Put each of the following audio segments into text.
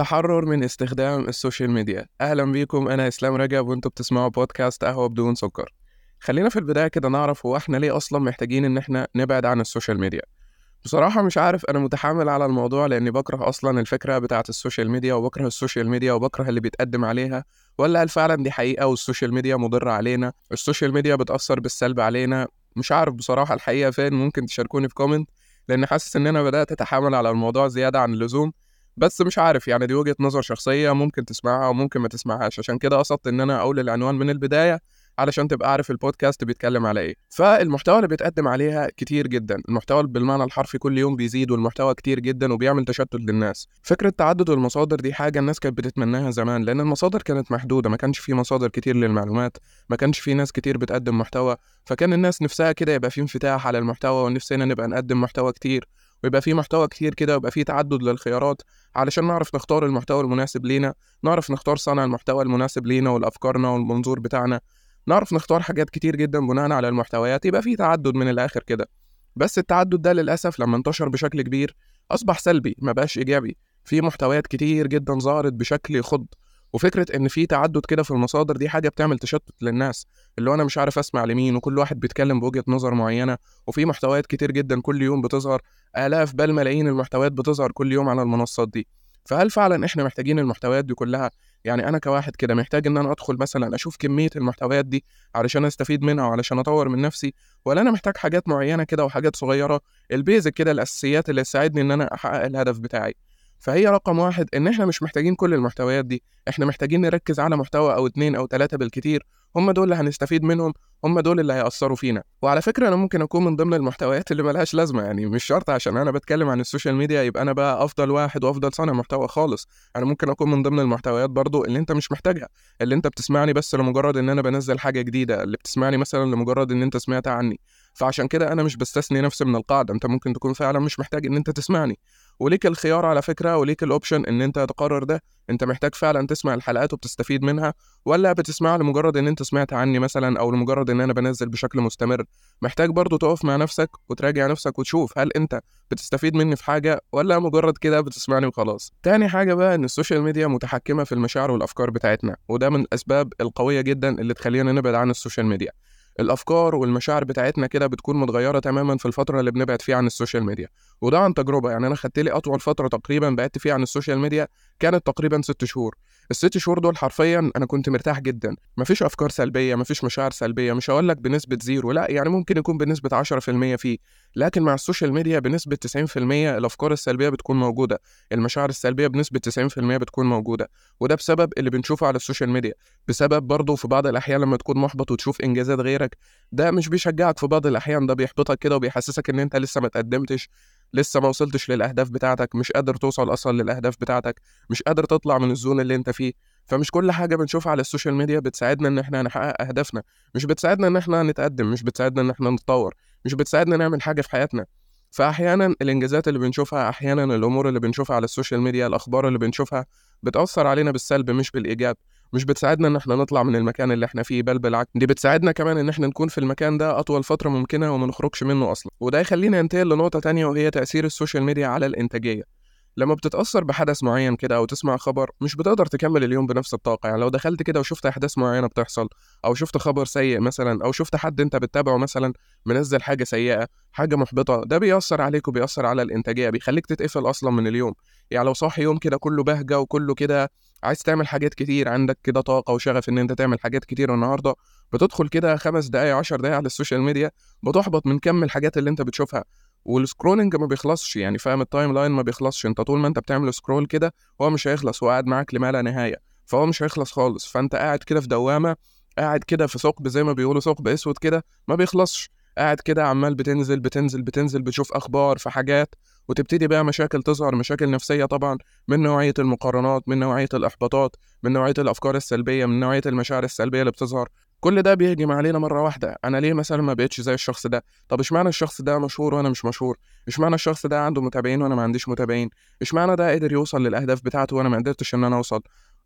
التحرر من استخدام ال social media. أهلا بيكم أنا إسلام رجب وأنتوا بتسمعوا بودكاست قهوة بدون سكر. خلينا في البداية كده نعرف هو إحنا ليه أصلا محتاجين إن إحنا نبعد عن ال social media. بصراحة مش عارف أنا متحامل على الموضوع لأني بكره أصلا الفكرة بتاعة ال social media وبكره ال social media وبكره اللي بيتقدم عليها. ولا هل فعلا دي حقيقة وال social media مضرة علينا؟ ال social media بتأثر بالسلب علينا. مش عارف بصراحة الحقيقة فين ممكن تشاركوني في comment لأن حاسس إن أنا بدأت أتحامل على الموضوع زيادة عن اللزوم. بس مش عارف يعني دي وجهة نظر شخصية ممكن تسمعها وممكن ما تسمعهاش عشان كده قصدت إن أنا أقول العنوان من البداية علشان تبقى عارف البودكاست بيتكلم على إيه. فالمحتوى اللي بيتقدم عليها كتير جدا المحتوى بالمعنى الحرفي كل يوم بيزيد والمحتوى كتير جدا وبيعمل تشتت للناس. فكرة تعدد المصادر دي حاجة الناس كانت بتتمناها زمان لأن المصادر كانت محدودة ما كانش في مصادر كتير للمعلومات ما كانش في ناس كتير بتقدم محتوى فكان الناس نفسها كده يبقى في انفتاح على المحتوى ونفسنا نبقى نقدم محتوى كتير. ويبقى في محتوى كتير كده ويبقى في تعدد للخيارات علشان نعرف نختار المحتوى المناسب لينا نعرف نختار صانع المحتوى المناسب لينا والأفكارنا والمنظور بتاعنا نعرف نختار حاجات كتير جدا بناء على المحتويات يبقى في تعدد من الآخر كده. بس التعدد ده للأسف لما انتشر بشكل كبير أصبح سلبي ما بقاش إيجابي. في محتويات كتير جدا ظهرت بشكل يخض وفكرة إن في تعدد كده في المصادر دي حاجة بتعمل تشتت للناس اللي هو أنا مش عارف أسمع لمين وكل واحد بيتكلم بوجهة نظر معينة وفي محتويات كتير جدا كل يوم بتظهر آلاف بل ملايين المحتويات بتظهر كل يوم على المنصات دي. فهل فعلا إحنا محتاجين المحتويات دي كلها؟ يعني أنا كواحد كده محتاج إن أنا أدخل مثلا أشوف كمية المحتويات دي علشان أستفيد منها وعلشان أطور من نفسي ولا أنا محتاج حاجات معينة كده وحاجات صغيرة البيزك كده الأساسيات اللي تساعدني إن أنا أحقق الهدف بتاعي؟ فهي رقم واحد إن إحنا مش محتاجين كل المحتويات دي. إحنا محتاجين نركز على محتوى أو اتنين أو تلاتة بالكتير. هم دول اللي هنستفيد منهم هم دول اللي هيأثروا فينا. وعلى فكرة أنا ممكن أكون من ضمن المحتويات اللي ملهاش لازمة يعني مش شرط عشان أنا بتكلم عن ال social media يبقى أنا بقى أفضل واحد وأفضل صانع محتوى خالص. أنا ممكن أكون من ضمن المحتويات برضو اللي أنت مش محتاجها اللي أنت بتسمعني بس لمجرد إن أنا بنزل حاجة جديدة اللي بتسمعني مثلا لمجرد إن أنت سمعت عني. فعشان كده أنا مش بستثني نفسي من القاعدة. أنت ممكن تكون فعلا مش محتاج إن أنت تسمعني. وليك الخيار على فكرة وليك ال option إن أنت تقرر ده. أنت محتاج فعلا تسمع الحلقات وبتستفيد منها ولا بتسمعها لمجرد إن أنت سمعت عني مثلا أو لمجرد إن أنا بنزل بشكل مستمر. محتاج برضو تقف مع نفسك وتراجع نفسك وتشوف هل أنت بتستفيد مني في حاجة ولا مجرد كده بتسمعني وخلاص. تاني حاجة بقى إن ال social media متحكمة في المشاعر والأفكار بتاعتنا وده من الأسباب القوية جدا اللي تخلينا نبعد عن ال social media. الأفكار والمشاعر بتاعتنا كده بتكون متغيرة تماما في الفترة اللي بنبعد فيها عن ال social media. وده عن تجربة يعني أنا خدت لي أطول فترة تقريبا بعدت فيها عن ال social media كانت تقريبا ست شهور. الست شهور دول حرفيا أنا كنت مرتاح جدا. مفيش أفكار سلبية مفيش مشاعر سلبية مش هقول لك بنسبة zero لا يعني ممكن يكون بنسبة 10% فيه. لكن مع ال social media بنسبة 90% الأفكار السلبية بتكون موجودة. المشاعر السلبية بنسبة 90% بتكون موجودة. وده بسبب اللي بنشوفه على ال social media. بسبب برضه في بعض الأحيان لما تكون محبط وتشوف إنجازات غيرك ده مش بيشجعك في بعض الأحيان ده بيحبطك كده وبيحسسك إن أنت لسه ما تقدمتش. لسه ما وصلتش للأهداف بتاعتك مش قادر توصل أصلا للأهداف بتاعتك مش قادر تطلع من ال zone اللي أنت فيه. فمش كل حاجة بنشوفها على ال social media بتساعدنا إن إحنا نحقق أهدافنا. مش بتساعدنا إن إحنا نتقدم مش بتساعدنا إن إحنا نتطور مش بتساعدنا نعمل حاجة في حياتنا. فاحيانا الإنجازات اللي بنشوفها أحيانا الأمور اللي بنشوفها على ال social media الأخبار اللي بنشوفها بتأثر علينا بالسلب مش بالإيجاب. مش بتساعدنا إن إحنا نطلع من المكان اللي إحنا فيه بل بالعكس. دي بتساعدنا كمان إن إحنا نكون في المكان ده أطول فترة ممكنة وما نخرجش منه أصلا. وده يخلينا ننتقل لنقطة تانية وهي تأثير ال social media على الإنتاجية. لما بتتأثر بحدث معين كده أو تسمع خبر مش بتقدر تكمل اليوم بنفس الطاقة. يعني لو دخلت كده وشفت أحداث معينة بتحصل أو شفت خبر سيء مثلا أو شفت حد أنت بتتابعه مثلا منزل حاجة سيئة حاجة محبطة ده بيأثر عليك وبيأثر على الإنتاجية بيخليك تتقفل أصلا من اليوم. يعني لو صاحي يوم كده كله بهجة وكله كده عايز تعمل حاجات كتير عندك كده طاقة وشغف إن أنت تعمل حاجات كتير النهاردة بتدخل كده خمس دقايق عشر دقايق على السوشيال ميديا بتحبط من كم الحاجات اللي أنت بتشوفها. وال scrolling ما بيخلصش يعني فاهم ال timeline ما بيخلصش. انت طول ما انت بتعمل scroll كده هو مش هيخلص هو قاعد معاك لما لا نهاية. فهو مش هيخلص خالص. فانت قاعد كده في دوامة قاعد كده في ثقب زي ما بيقولوا ثقب أسود كده ما بيخلصش. قاعد كده عمال بتنزل بتنزل بتنزل بتشوف أخبار في حاجات وتبتدي بقى مشاكل تظهر مشاكل نفسية طبعا من نوعية المقارنات من نوعية الإحباطات من نوعية الأفكار السلبية من نوعية المشاعر السلبية اللي بتظهر. كل ده بيهجم علينا مرة واحدة. أنا ليه مثلا ما بقتش زي الشخص ده؟ طب إشمعنى الشخص ده مشهور وأنا مش مشهور؟ إشمعنى الشخص ده عنده متابعين وأنا ما عنديش متابعين؟ إشمعنى ده قدر يوصل للأهداف بتاعته وأنا ما قدرتش إن أنا أوصل؟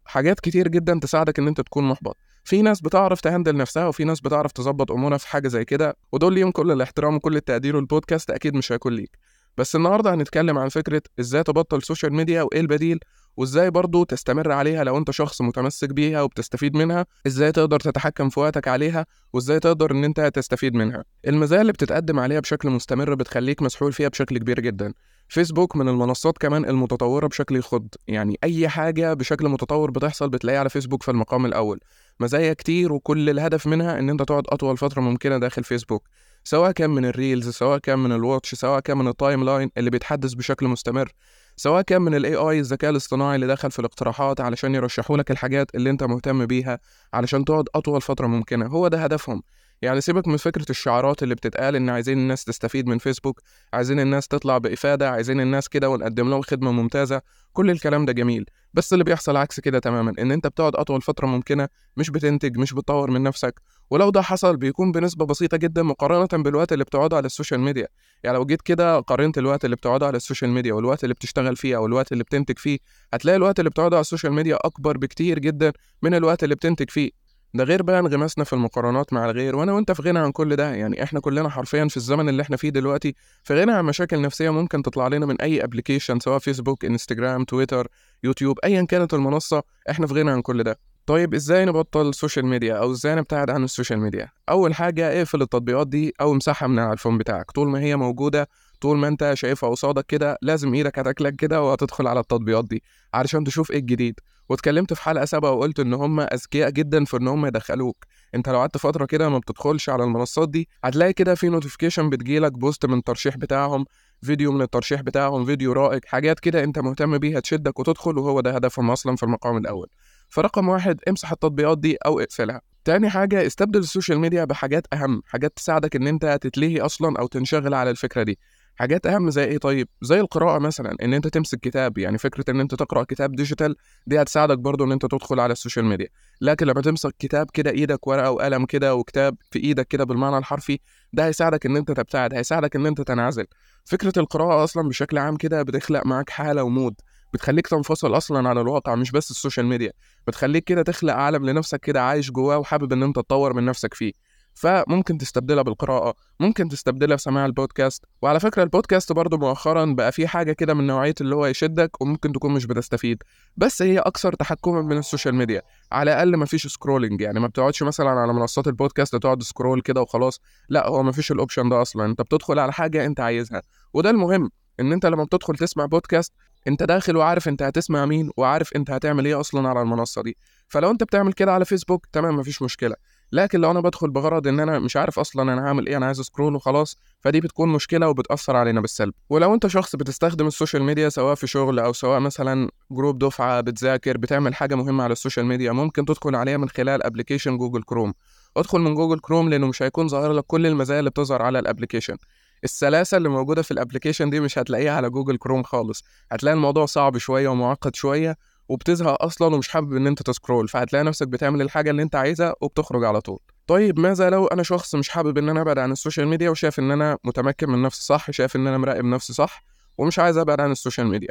حاجات كتير جدا تساعدك إن أنت تكون محبط. في ناس بتعرف تهندل نفسها وفي ناس بتعرف تظبط أمورها في حاجة زي كده ودول ليهم كل الاحترام وكل التقدير والبودكاست أكيد مش هيكون ليك. بس النهارده هنتكلم عن فكرة إزاي تبطل سوشيال ميديا وإيه البديل؟ وإزاي برضو تستمر عليها لو أنت شخص متمسك بيها وبتستفيد منها؟ إزاي تقدر تتحكم في وقتك عليها؟ وإزاي تقدر إن أنت تستفيد منها؟ المزايا اللي بتتقدم عليها بشكل مستمر بتخليك مسحول فيها بشكل كبير جدا. فيسبوك من المنصات كمان المتطورة بشكل يخض. يعني أي حاجة بشكل متطور بتحصل بتلاقيها على فيسبوك في المقام الأول. مزايا كتير وكل الهدف منها إن أنت تقعد أطول فترة ممكنة داخل فيسبوك. سواء كان من ال reels سواء كان من ال watch سواء كان من ال timeline اللي بيتحدث بشكل مستمر. سواء كان من ال AI الذكاء الاصطناعي اللي دخل في الاقتراحات علشان يرشحوا لك الحاجات اللي انت مهتم بيها علشان تقعد أطول فترة ممكنة. هو ده هدفهم. يعني سيبك من فكرة الشعارات اللي بتتقال إن عايزين الناس تستفيد من فيسبوك عايزين الناس تطلع بإفادة عايزين الناس كده ونقدم لهم خدمة ممتازة كل الكلام ده جميل. بس اللي بيحصل عكس كده تماما إن أنت بتقعد أطول فترة ممكنة مش بتنتج مش بتطور من نفسك. ولو ده حصل بيكون بنسبة بسيطة جدا مقارنة بالوقت اللي بتقعده على السوشيال ميديا. يعني لو جيت كده قارنت الوقت اللي بتقعده على السوشيال ميديا والوقت اللي بتشتغل فيه أو الوقت اللي بتنتج فيه هتلاقي الوقت اللي بتقعده على السوشيال ميديا أكبر بكتير جدا من الوقت اللي بتنتج فيه. ده غير بقى انغماسنا في المقارنات مع الغير وأنا وانت في غنى عن كل ده يعني إحنا كلنا حرفيا في الزمن اللي إحنا فيه دلوقتي في غنى عن مشاكل نفسية ممكن تطلع لنا من أي application سواء فيسبوك انستجرام تويتر يوتيوب ايا كانت المنصة إحنا في غنى عن كل ده. طيب إزاي نبطل السوشيال ميديا أو إزاي نبتعد عن السوشيال ميديا؟ أول حاجة اقفل التطبيقات دي أو امسحها من على ال phone بتاعك. طول ما هي موجودة طول ما انت شايفها قصادك كده لازم إيدك هتاكلك كده وهتدخل على التطبيقات دي علشان تشوف إيه الجديد. واتكلمت في حلقة سابقة وقلت إن هم أذكياء جدا في إن هم يدخلوك. أنت لو قعدت فترة كده ما بتدخلش على المنصات دي هتلاقي كده في notification بتجيلك post من الترشيح بتاعهم فيديو من الترشيح بتاعهم فيديو رائج حاجات كده أنت مهتم بيها تشدك وتدخل وهو ده هدفهم أصلا في المقام الأول. فرقم واحد امسح التطبيقات دي أو اقفلها. تاني حاجة استبدل السوشيال ميديا بحاجات أهم حاجات تساعدك إن أنت تتلهي أصلا أو تنشغل على الفكرة دي. حاجات أهم زي إيه؟ طيب زي القراءة مثلا إن أنت تمسك كتاب يعني فكرة إن أنت تقرأ كتاب digital دي هتساعدك برضو إن أنت تدخل على السوشيال ميديا. لكن لما تمسك كتاب كده إيدك ورقة وقلم كده وكتاب في إيدك كده بالمعنى الحرفي ده هيساعدك إن أنت تبتعد هيساعدك إن أنت تنعزل. فكرة القراءة أصلا بشكل عام كده بتخلق معاك حالة و mood بتخليك تنفصل أصلا عن الواقع مش بس السوشيال ميديا. بتخليك كده تخلق عالم لنفسك كده عايش جواه وحابب إن أنت تطور من نفسك فيه. فممكن تستبدلها بالقراءة ممكن تستبدلها بسماع البودكاست. وعلى فكرة البودكاست برضو مؤخرا بقى في حاجة كده من نوعية اللي هو يشدك وممكن تكون مش بتستفيد. بس هي أكثر تحكما من السوشيال ميديا. على الأقل مفيش scrolling يعني ما بتقعدش مثلا على منصات البودكاست تقعد scroll كده وخلاص. لا هو مفيش ال option ده أصلا. أنت بتدخل على حاجة أنت عايزها. وده المهم إن أنت لما بتدخل تسمع بودكاست أنت داخل وعارف أنت هتسمع مين وعارف أنت هتعمل إيه أصلا على المنصة دي. فلو أنت بتعمل كده على فيسبوك تمام مفيش مشكلة. لكن لو أنا بدخل بغرض إن أنا مش عارف أصلا أنا هعمل إيه أنا عايز scroll وخلاص فدي بتكون مشكلة وبتأثر علينا بالسلب. ولو أنت شخص بتستخدم السوشيال ميديا سواء في شغل أو سواء مثلا group دفعة بتذاكر بتعمل حاجة مهمة على السوشيال ميديا ممكن تدخل عليها من خلال application جوجل كروم ادخل من جوجل كروم لأنه مش هيكون ظاهر لك كل المزايا اللي بتظهر على ال application السلاسة اللي موجودة في ال application دي مش هتلاقيها على جوجل كروم خالص. هتلاقي الموضوع صعب شوية ومعقد شوية وبتزهق أصلا ومش حابب إن أنت ت scroll فهتلاقي نفسك بتعمل الحاجة اللي أنت عايزها وبتخرج على طول. طيب ماذا لو أنا شخص مش حابب إن أنا أبعد عن السوشيال ميديا وشايف إن أنا متمكن من نفسي صح شايف إن أنا مراقب نفسي صح ومش عايز أبعد عن السوشيال ميديا؟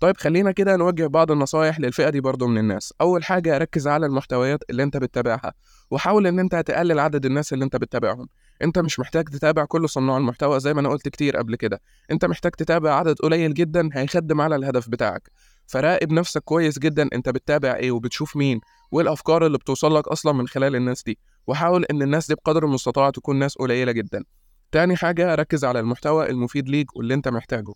طيب خلينا كده نوجه بعض النصايح للفئة دي برضو من الناس. أول حاجة ركز على المحتويات اللي أنت بتتابعها وحاول إن أنت تقلل عدد الناس اللي أنت بتتابعهم. أنت مش محتاج تتابع كل صناع المحتوى زي ما أنا قلت كتير قبل كده. أنت محتاج تتابع عدد قليل جدا هيخدم على الهدف بتاعك. فراقب نفسك كويس جدا أنت بتتابع إيه وبتشوف مين وايه الافكار اللي بتوصل لك أصلا من خلال الناس دي. وحاول إن الناس دي بقدر المستطاع تكون ناس قليلة جدا. تاني حاجة ركز على المحتوى المفيد ليك واللي أنت محتاجه.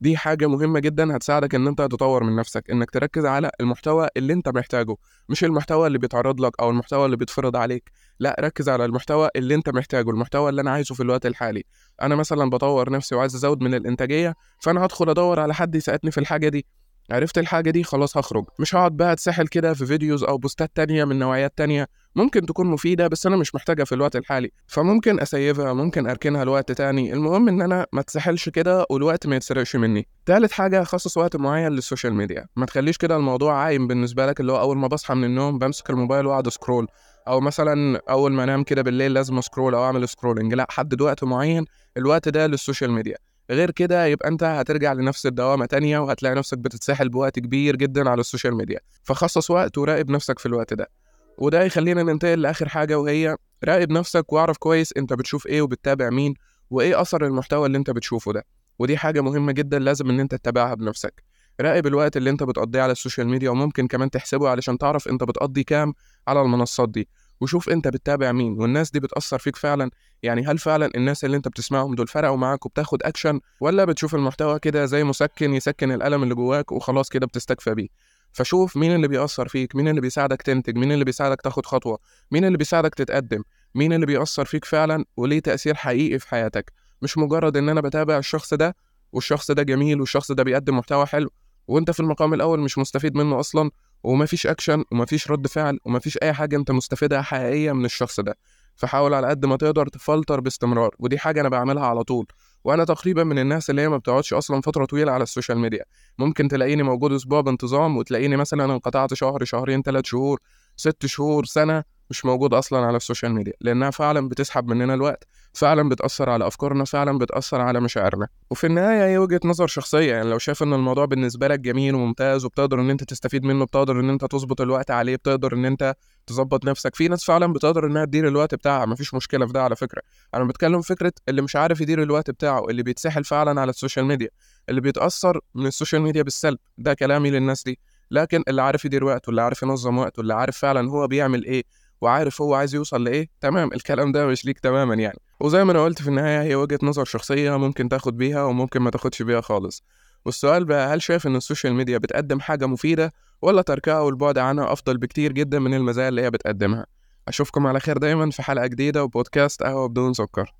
دي حاجة مهمة جدا هتساعدك إن أنت تطور من نفسك إنك تركز على المحتوى اللي أنت محتاجه مش المحتوى اللي بيتعرض لك أو المحتوى اللي بيتفرض عليك. لا ركز على المحتوى اللي أنت محتاجه المحتوى اللي أنا عايزه في الوقت الحالي. أنا مثلا بطور نفسي وعايز أزود من الإنتاجية فأنا هدخل أدور على حد يساعدني في الحاجة دي. عرفت الحاجة دي خلاص هخرج. مش هقعد بقى أتسحل كده في videos أو بوستات تانية من نوعيات تانية. ممكن تكون مفيدة بس أنا مش محتاجها في الوقت الحالي. فممكن أسيبها ممكن أركنها لوقت تاني. المهم إن أنا ما تسحلش كده والوقت ما يتسرقش مني. تالت حاجة خصص وقت معين للسوشيال ميديا. ما تخليش كده الموضوع عايم بالنسبة لك اللي هو أول ما بصحى من النوم بمسك الموبايل وأقعد scroll أو مثلا أول ما أنام كده بالليل لازم scroll أو أعمل scrolling لا حدد وقت معين. الوقت ده للسوشيال ميديا. غير كده يبقى انت هترجع لنفس الدوامة تانية وهتلاقي نفسك بتتسحل بوقت كبير جدا على السوشيال ميديا. فخصص وقت وراقب نفسك في الوقت ده. وده يخلينا ننتقل لآخر حاجة وهي راقب نفسك واعرف كويس انت بتشوف إيه وبتتابع مين وايه أثر المحتوى اللي انت بتشوفه ده. ودي حاجة مهمة جدا لازم إن انت تتابعها بنفسك. راقب الوقت اللي انت بتقضيه على السوشيال ميديا وممكن كمان تحسبه علشان تعرف انت بتقضي كام على المنصات دي. وشوف أنت بتتابع مين والناس دي بتأثر فيك فعلا. يعني هل فعلا الناس اللي أنت بتسمعهم دول فرقوا معاك وبتاخد اكشن ولا بتشوف المحتوى كده زي مسكن يسكن الألم اللي جواك وخلاص كده بتستكفى بيه؟ فشوف مين اللي بيأثر فيك مين اللي بيساعدك تنتج مين اللي بيساعدك تاخد خطوة مين اللي بيساعدك تتقدم مين اللي بيأثر فيك فعلا وليه تأثير حقيقي في حياتك. مش مجرد إن أنا بتابع الشخص ده والشخص ده جميل والشخص ده بيقدم محتوى حلو وأنت في المقام الأول مش مستفيد منه أصلا ومفيش اكشن ومفيش رد فعل ومفيش أي حاجة أنت مستفيدها حقيقية من الشخص ده. فحاول على قد ما تقدر تفلتر باستمرار ودي حاجة أنا بعملها على طول. وأنا تقريبا من الناس اللي هي ما بتقعدش أصلا فترة طويلة على السوشيال ميديا. ممكن تلاقيني موجود أسبوع بانتظام وتلاقيني مثلا انقطعت شهر شهرين ثلاث شهور ست شهور سنة. مش موجود أصلا على السوشيال ميديا لأنها فعلا بتسحب مننا الوقت فعلا بتأثر على أفكارنا فعلا بتأثر على مشاعرنا. وفي النهاية هي وجهة نظر شخصية يعني لو شايف إن الموضوع بالنسبة لك جميل وممتاز وبتقدر إن أنت تستفيد منه بتقدر إن أنت تظبط الوقت عليه بتقدر إن أنت تظبط نفسك. في ناس فعلا بتقدر إنها تدير الوقت بتاعها مفيش مشكلة في ده على فكرة. أنا بتكلم فكرة اللي مش عارف يدير الوقت بتاعه اللي بيتسحل فعلا على السوشيال ميديا اللي بيتأثر من السوشيال ميديا بالسلب. ده كلامي للناس دي. لكن اللي عارف يدير وقته اللي عارف ينظم وقته اللي عارف فعلا هو بيعمل إيه وعارف هو عايز يوصل لإيه. تمام الكلام ده مش ليك تماما يعني. وزي ما أنا قلت في النهاية هي وجهة نظر شخصية ممكن تاخد بيها وممكن ما تاخدش بيها خالص. والسؤال بقى هل شايف إن السوشيال ميديا بتقدم حاجة مفيدة ولا تركها والبعد عنها أفضل بكتير جدا من المزايا اللي هي بتقدمها؟ أشوفكم على خير دايما في حلقة جديدة وبودكاست قهوة بدون سكر.